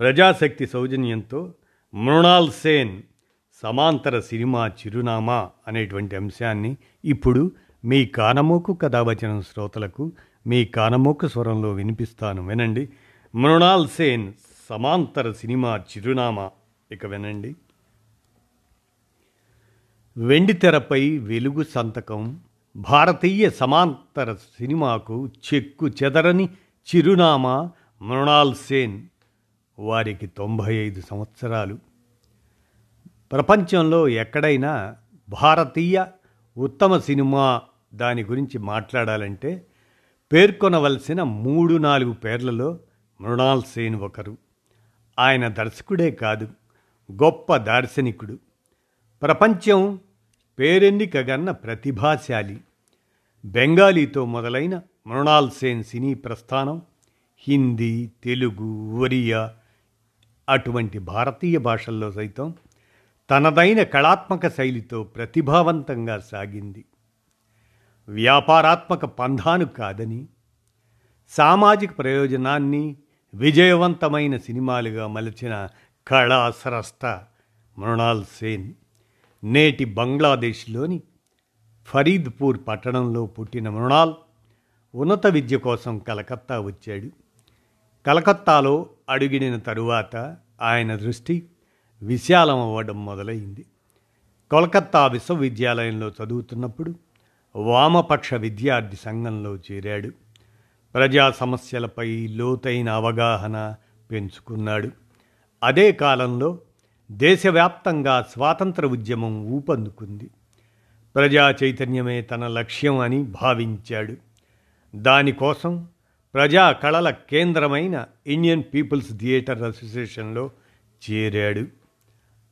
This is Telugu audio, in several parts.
ప్రజాశక్తి సౌజన్యంతో మృణాల్ సేన్ సమాంతర సినిమా చిరునామా అనేటువంటి అంశాన్ని ఇప్పుడు మీ కానమోకు కథావచనం శ్రోతలకు మీ కానమోకు స్వరంలో వినిపిస్తాను. వినండి. మృణాల్ సేన్ సమాంతర సినిమా చిరునామా. ఇక వినండి. వెండితెరపై వెలుగు సంతకం భారతీయ సమాంతర సినిమాకు చెక్కు చెదరని చిరునామా మృణాల్ సేన్. వారికి తొంభై ఐదు సంవత్సరాలు. ప్రపంచంలో ఎక్కడైనా భారతీయ ఉత్తమ సినిమా దాని గురించి మాట్లాడాలంటే పేర్కొనవలసిన మూడు నాలుగు పేర్లలో మృణాల్ సేన్ ఒకరు. ఆయన దర్శకుడే కాదు గొప్ప దార్శనికుడు. ప్రపంచం పేరెన్నికగన్న ప్రతిభాశాలి. బెంగాలీతో మొదలైన మృణాల్ సేన్ సినీ ప్రస్థానం హిందీ తెలుగు ఒరియా అటువంటి భారతీయ భాషల్లో సైతం తనదైన కళాత్మక శైలితో ప్రతిభావంతంగా సాగింది. వ్యాపారాత్మక పంధాను కాదని సామాజిక ప్రయోజనాన్ని విజయవంతమైన సినిమాలుగా మలచిన కళా మృణాల్ సేన్ నేటి బంగ్లాదేశ్లోని ఫరీద్పూర్ పట్టణంలో పుట్టిన మృణాల్ ఉన్నత విద్య కోసం కలకత్తా వచ్చాడు. కలకత్తాలో అడుగిడిన తరువాత ఆయన దృష్టి విశాలం అవ్వడం మొదలైంది. కోల్కత్తా విశ్వవిద్యాలయంలో చదువుతున్నప్పుడు వామపక్ష విద్యార్థి సంఘంలో చేరాడు. ప్రజా సమస్యలపై లోతైన అవగాహన పెంచుకున్నాడు. అదే కాలంలో దేశవ్యాప్తంగా స్వాతంత్ర ఉద్యమం ఊపందుకుంది. ప్రజా చైతన్యమే తన లక్ష్యం అని భావించాడు. దానికోసం ప్రజా కళల కేంద్రమైన ఇండియన్ పీపుల్స్ థియేటర్ అసోసియేషన్లో చేరాడు.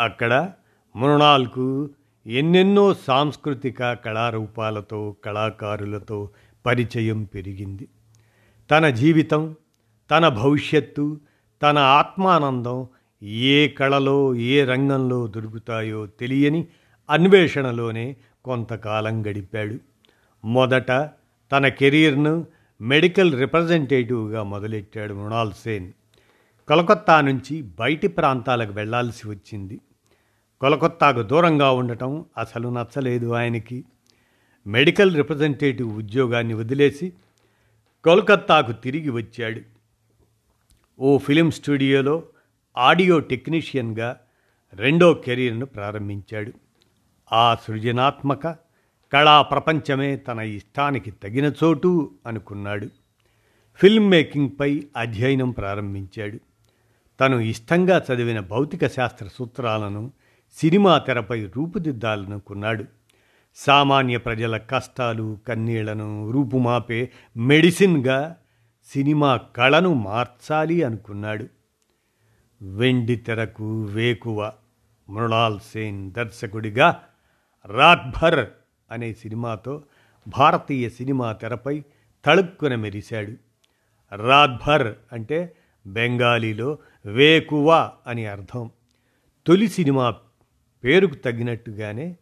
అక్కడ మృణాల్కు ఎన్నెన్నో సాంస్కృతిక కళారూపాలతో కళాకారులతో పరిచయం పెరిగింది. తన జీవితం తన భవిష్యత్తు తన ఆత్మానందం ఏ కళలో ఏ రంగంలో దొరుకుతాయో తెలియని అన్వేషణలోనే కొంతకాలం గడిపాడు. మొదట తన కెరీర్ను మెడికల్ రిప్రజెంటేటివ్గా మొదలెట్టాడు మృణాల్ సేన్. కోలకత్తా నుంచి బయటి ప్రాంతాలకు వెళ్ళాల్సి వచ్చింది. కోలకత్తాకు దూరంగా ఉండటం అసలు నచ్చలేదు ఆయనకి. మెడికల్ రిప్రజెంటేటివ్ ఉద్యోగాన్ని వదిలేసి కోల్కత్తాకు తిరిగి వచ్చాడు. ఓ ఫిలిం స్టూడియోలో ఆడియో టెక్నీషియన్గా రెండో కెరీర్ను ప్రారంభించాడు. ఆ సృజనాత్మక కళా ప్రపంచమే తన ఇష్టానికి తగిన చోటు అనుకున్నాడు. ఫిల్మ్ మేకింగ్పై అధ్యయనం ప్రారంభించాడు. తను ఇష్టంగా చదివిన భౌతిక శాస్త్ర సూత్రాలను సినిమా తెరపై రూపుదిద్దాలనుకున్నాడు సామాన్య ప్రజల కష్టాలు కన్నీళ్ళను రూపుమాపే మెడిసిన్గా సినిమా కళను మార్చాలి అనుకున్నాడు. వెండి తెరకు వేకువ మృణాల్ సేన్ దర్శకుడిగా రాత్భర్ అనే సినిమాతో భారతీయ సినిమా తెరపై తళుక్కున మెరిశాడు. రాద్భర్ అంటే బెంగాలీలో వేకువ అని అర్థం. తొలి సినిమా పేరుకు తగినట్టుగానే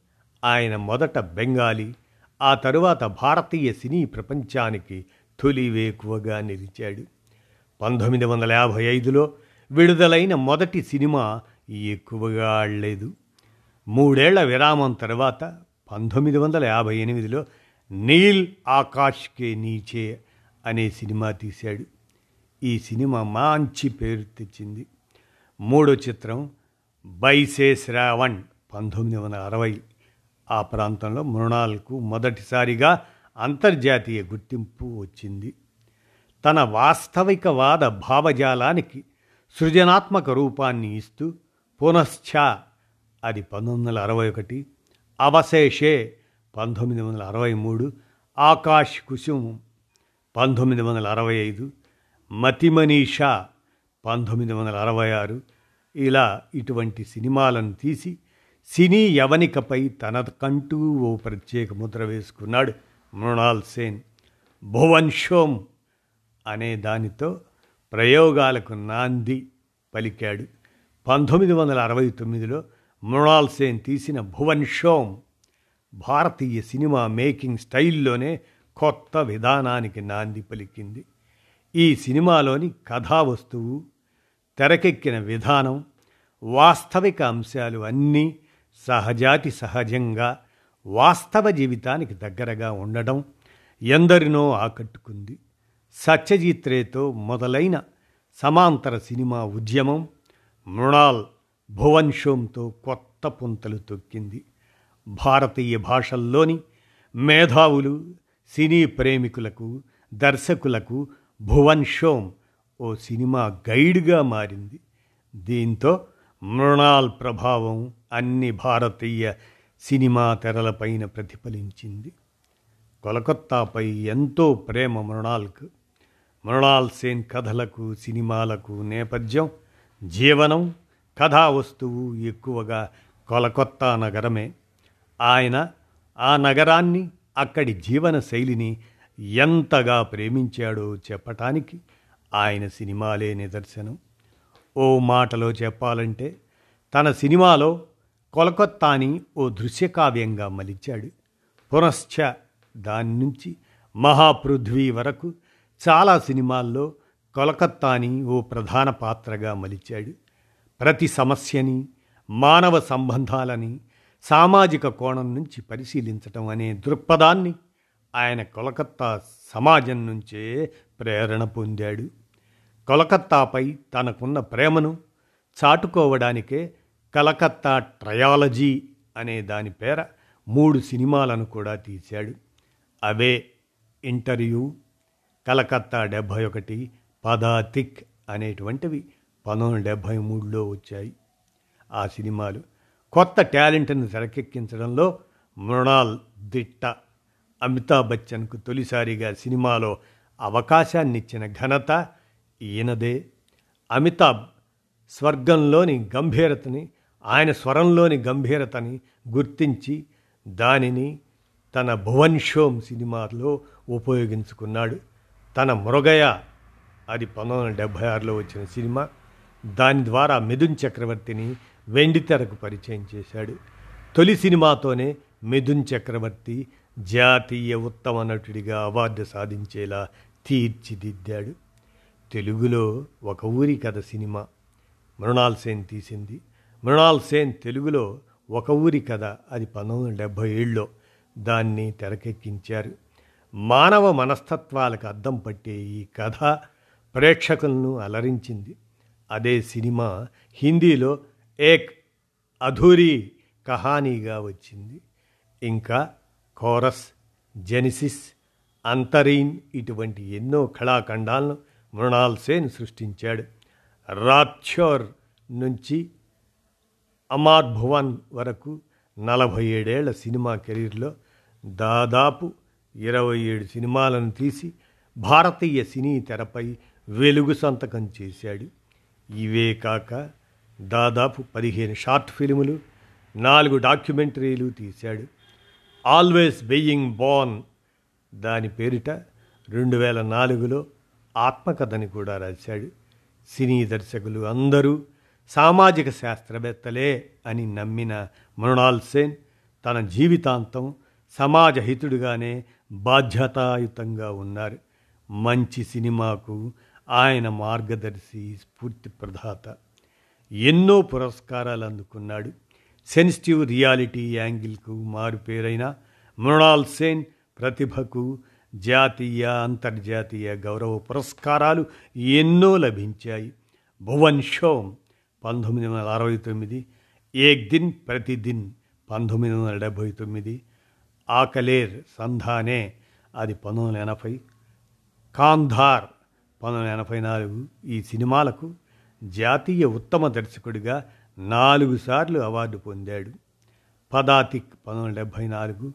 ఆయన మొదట బెంగాలీ ఆ తరువాత భారతీయ సినీ ప్రపంచానికి తొలి వేకువగా నిలిచాడు. పంతొమ్మిది వందల యాభై ఐదులో విడుదలైన మొదటి సినిమా ఎక్కువగా ఆడలేదు. మూడేళ్ళ విరామం తర్వాత పంతొమ్మిది వందల యాభై ఎనిమిదిలో నీల్ ఆకాష్ కే నీచే అనే సినిమా తీశాడు. ఈ సినిమా మంచి పేరు తెచ్చింది. మూడో చిత్రం బైసే శ్రావణ్ పంతొమ్మిది వందల అరవై. ఆ ప్రాంతంలో మృణాల్కు మొదటిసారిగా అంతర్జాతీయ గుర్తింపు వచ్చింది. తన వాస్తవికవాద భావజాలానికి సృజనాత్మక రూపాన్ని ఇస్తూ పునశ్చ అది పంతొమ్మిది వందల అరవై ఒకటి అవశేషే పంతొమ్మిది వందల అరవై మూడు ఆకాష్ కుసుమ్ పంతొమ్మిది వందల అరవై ఐదు మతిమనీషా పంతొమ్మిది వందల అరవై ఆరు. ఇలా ఇటువంటి సినిమాలను తీసి సినీ యవనికపై తనకంటూ ఓ ప్రత్యేక ముద్ర వేసుకున్నాడు మృణాల్ సేన్. భువన్ షోమ్ అనే దానితో ప్రయోగాలకు నాంది పలికాడు. పంతొమ్మిది వందల అరవై తొమ్మిదిలో మృణాల్ సేన్ తీసిన భువన్ షోమ్ భారతీయ సినిమా మేకింగ్ స్టైల్లోనే కొత్త విధానానికి నాంది పలికింది. ఈ సినిమాలోని కథా వస్తువు తెరకెక్కిన విధానం వాస్తవిక అంశాలు అన్నీ సహజాతి సహజంగా వాస్తవ జీవితానికి దగ్గరగా ఉండడం ఎందరినో ఆకట్టుకుంది. సత్యజిత్ రేతో మొదలైన సమాంతర సినిమా ఉద్యమం మృణాల్ భువన్ షోమ్తో కొత్త పుంతలు తొక్కింది. భారతీయ భాషల్లోని మేధావులు సినీ ప్రేమికులకు దర్శకులకు భువన్ షోమ్ ఓ సినిమా గైడ్గా మారింది. దీంతో మృణాల్ ప్రభావం అన్ని భారతీయ సినిమా తెరలపైన ప్రతిఫలించింది. కొలకత్తాపై ఎంతో ప్రేమ మృణాల్కు. మృణాల్ సేన్ కథలకు సినిమాలకు నేపథ్యం జీవనం కథా వస్తువు ఎక్కువగా కొలకొత్తా నగరమే. ఆయన ఆ నగరాన్ని అక్కడి జీవన శైలిని ఎంతగా ప్రేమించాడో చెప్పటానికి ఆయన సినిమాలే నిదర్శనం. ఓ మాటలో చెప్పాలంటే తన సినిమాలో కొలకొత్తాని ఓ దృశ్యకావ్యంగా మలిచాడు. పునశ్చ దాని నుంచి మహాపృథ్వీ వరకు చాలా సినిమాల్లో కొలకత్తాని ఓ ప్రధాన పాత్రగా మలిచాడు. ప్రతి సమస్యని మానవ సంబంధాలని సామాజిక కోణం నుంచి పరిశీలించటం అనే దృక్పథాన్ని ఆయన కొలకత్తా సమాజం నుంచే ప్రేరణ పొందాడు. కొలకత్తాపై తనకున్న ప్రేమను చాటుకోవడానికే కలకత్తా ట్రయాలజీ అనే దాని పేర మూడు సినిమాలను కూడా తీశాడు. అవే ఇంటర్వ్యూ కలకత్తా డెబ్భై ఒకటి పదాతిక్ అనేటువంటివి పంతొమ్మిది డెబ్భై మూడులో వచ్చాయి ఆ సినిమాలు. కొత్త టాలెంట్ను తెరకెక్కించడంలో మృణాల్ దిట్ట అమితాబ్ బచ్చన్కు తొలిసారిగా సినిమాలో అవకాశాన్నిచ్చిన ఘనత ఈయనదే. అమితాబ్ స్వర్గంలోని గంభీరతని ఆయన స్వరంలోని గంభీరతని గుర్తించి దానిని తన భువన్ షోమ్ సినిమాలో ఉపయోగించుకున్నాడు. తన మృగయ అది పంతొమ్మిది వందల డెబ్భై ఆరులో వచ్చిన సినిమా. దాని ద్వారా మిథున్ చక్రవర్తిని వెండితెరకు పరిచయం చేశాడు. తొలి సినిమాతోనే మిథున్ చక్రవర్తి జాతీయ ఉత్తమ నటుడిగా అవార్డు సాధించేలా తీర్చిదిద్దాడు. తెలుగులో ఒక ఊరి కథ సినిమా. మృణాల్ సేన్ తీసింది. మృణాల్ సేన్ తెలుగులో ఒక ఊరి కథ అది పంతొమ్మిది వందల డెబ్భై ఏడులో దాన్ని తెరకెక్కించారు. మానవ మనస్తత్వాలకు అద్దం పట్టే ఈ కథ ప్రేక్షకులను అలరించింది. అదే సినిమా హిందీలో ఏక్ అధూరి కహానీగా వచ్చింది. ఇంకా కోరస్ జెనిసిస్ అంతరీన్ ఇటువంటి ఎన్నో కళాఖండాలను మృణాల్ సేన్ సృష్టించాడు. రాథ్యోర్ నుంచి అమార్ భువన్ వరకు నలభై ఏడేళ్ళ సినిమా కెరీర్లో దాదాపు ఇరవై ఏడు సినిమాలను తీసి భారతీయ సినీ తెరపై వెలుగు సంతకం చేశాడు. ఇవే కాక దాదాపు పదిహేను షార్ట్ ఫిల్ములు నాలుగు డాక్యుమెంటరీలు తీశాడు. ఆల్వేస్ బెయ్యింగ్ బాన్ దాని పేరిట రెండు వేల నాలుగులో ఆత్మకథని కూడా రాశాడు. సినీ దర్శకులు అందరూ సామాజిక శాస్త్రవేత్తలే అని నమ్మిన మృణాల్ సేన్ తన జీవితాంతం సమాజహితుడిగానే బాధ్యతాయుతంగా ఉన్నారు. మంచి సినిమాకు ఆయన మార్గదర్శి స్ఫూర్తి ప్రదాత. ఎన్నో పురస్కారాలు అందుకున్నాడు. సెన్సిటివ్ రియాలిటీ యాంగిల్కు మారుపేరైన మృణాల్ సేన్ ప్రతిభకు జాతీయ అంతర్జాతీయ గౌరవ పురస్కారాలు ఎన్నో లభించాయి. భువన్ షోమ్ పంతొమ్మిది వందల అరవై తొమ్మిది ఏక్ దిన్ ప్రతిదిన్ పంతొమ్మిది వందల డెబ్భై తొమ్మిది ఆకలేర్ సంధానే అది పంతొమ్మిది వందల ఎనభై కాంధార్ పంతొమ్మిది ఎనభై నాలుగు ఈ సినిమాలకు జాతీయ ఉత్తమ దర్శకుడిగా నాలుగు సార్లు అవార్డు పొందాడు. పదాతిక్ పంతొమ్మిది డెబ్భై నాలుగు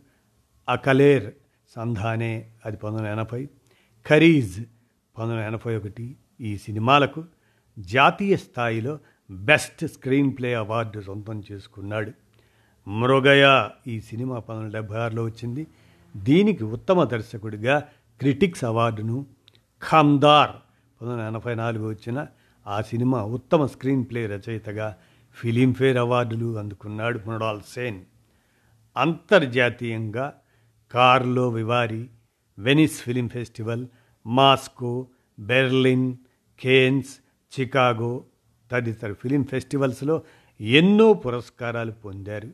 అకలేర్ సంధానే అది పంతొమ్మిది ఎనభై ఖరీజ్ పంతొమ్మిది ఎనభై ఒకటి ఈ సినిమాలకు జాతీయ స్థాయిలో బెస్ట్ స్క్రీన్ ప్లే అవార్డు సొంతం చేసుకున్నాడు. మృగయ ఈ సినిమా పంతొమ్మిది డెబ్బై ఆరులో వచ్చింది. దీనికి ఉత్తమ దర్శకుడిగా క్రిటిక్స్ అవార్డును ఖందార్. పంతొమ్మిది ఎనభై నాలుగు వచ్చిన ఆ సినిమా ఉత్తమ స్క్రీన్ ప్లే రచయితగా ఫిలింఫేర్ అవార్డులు అందుకున్నాడు మృణాల్ సేన్. అంతర్జాతీయంగా Karlovy Vary Venice film festival Moscow Berlin Cannes Chicago తదితర ఫిలిం ఫెస్టివల్స్లో ఎన్నో పురస్కారాలు పొందారు.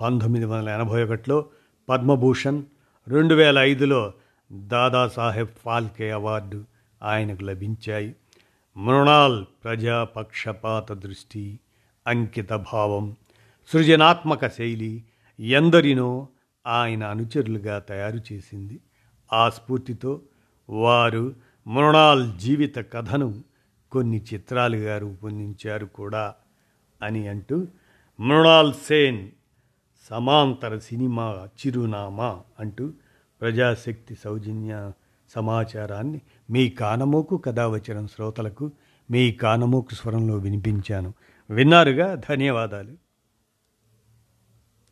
పంతొమ్మిది వందల ఎనభై ఒకటిలో పద్మభూషణ్ రెండు వేల ఐదులో దాదాసాహెబ్ ఫాల్కే అవార్డు ఆయనకు లభించాయి. మృణాల్ ప్రజాపక్షపాత దృష్టి అంకిత భావం సృజనాత్మక శైలి ఎందరినో ఆయన అనుచరులుగా తయారు చేసింది. ఆ స్ఫూర్తితో వారు మృణాల్ జీవిత కథను కొన్ని చిత్రాలుగా రూపొందించారు కూడా అని అంటూ మృణాల్ సేన్ సమాంతర సినిమా చిరునామా అంటూ ప్రజాశక్తి సౌజన్య సమాచారాన్ని మీ కానమోకు కథావచనం శ్రోతలకు మీ కానమోకు స్వరంలో వినిపించాను. విన్నారుగా? ధన్యవాదాలు.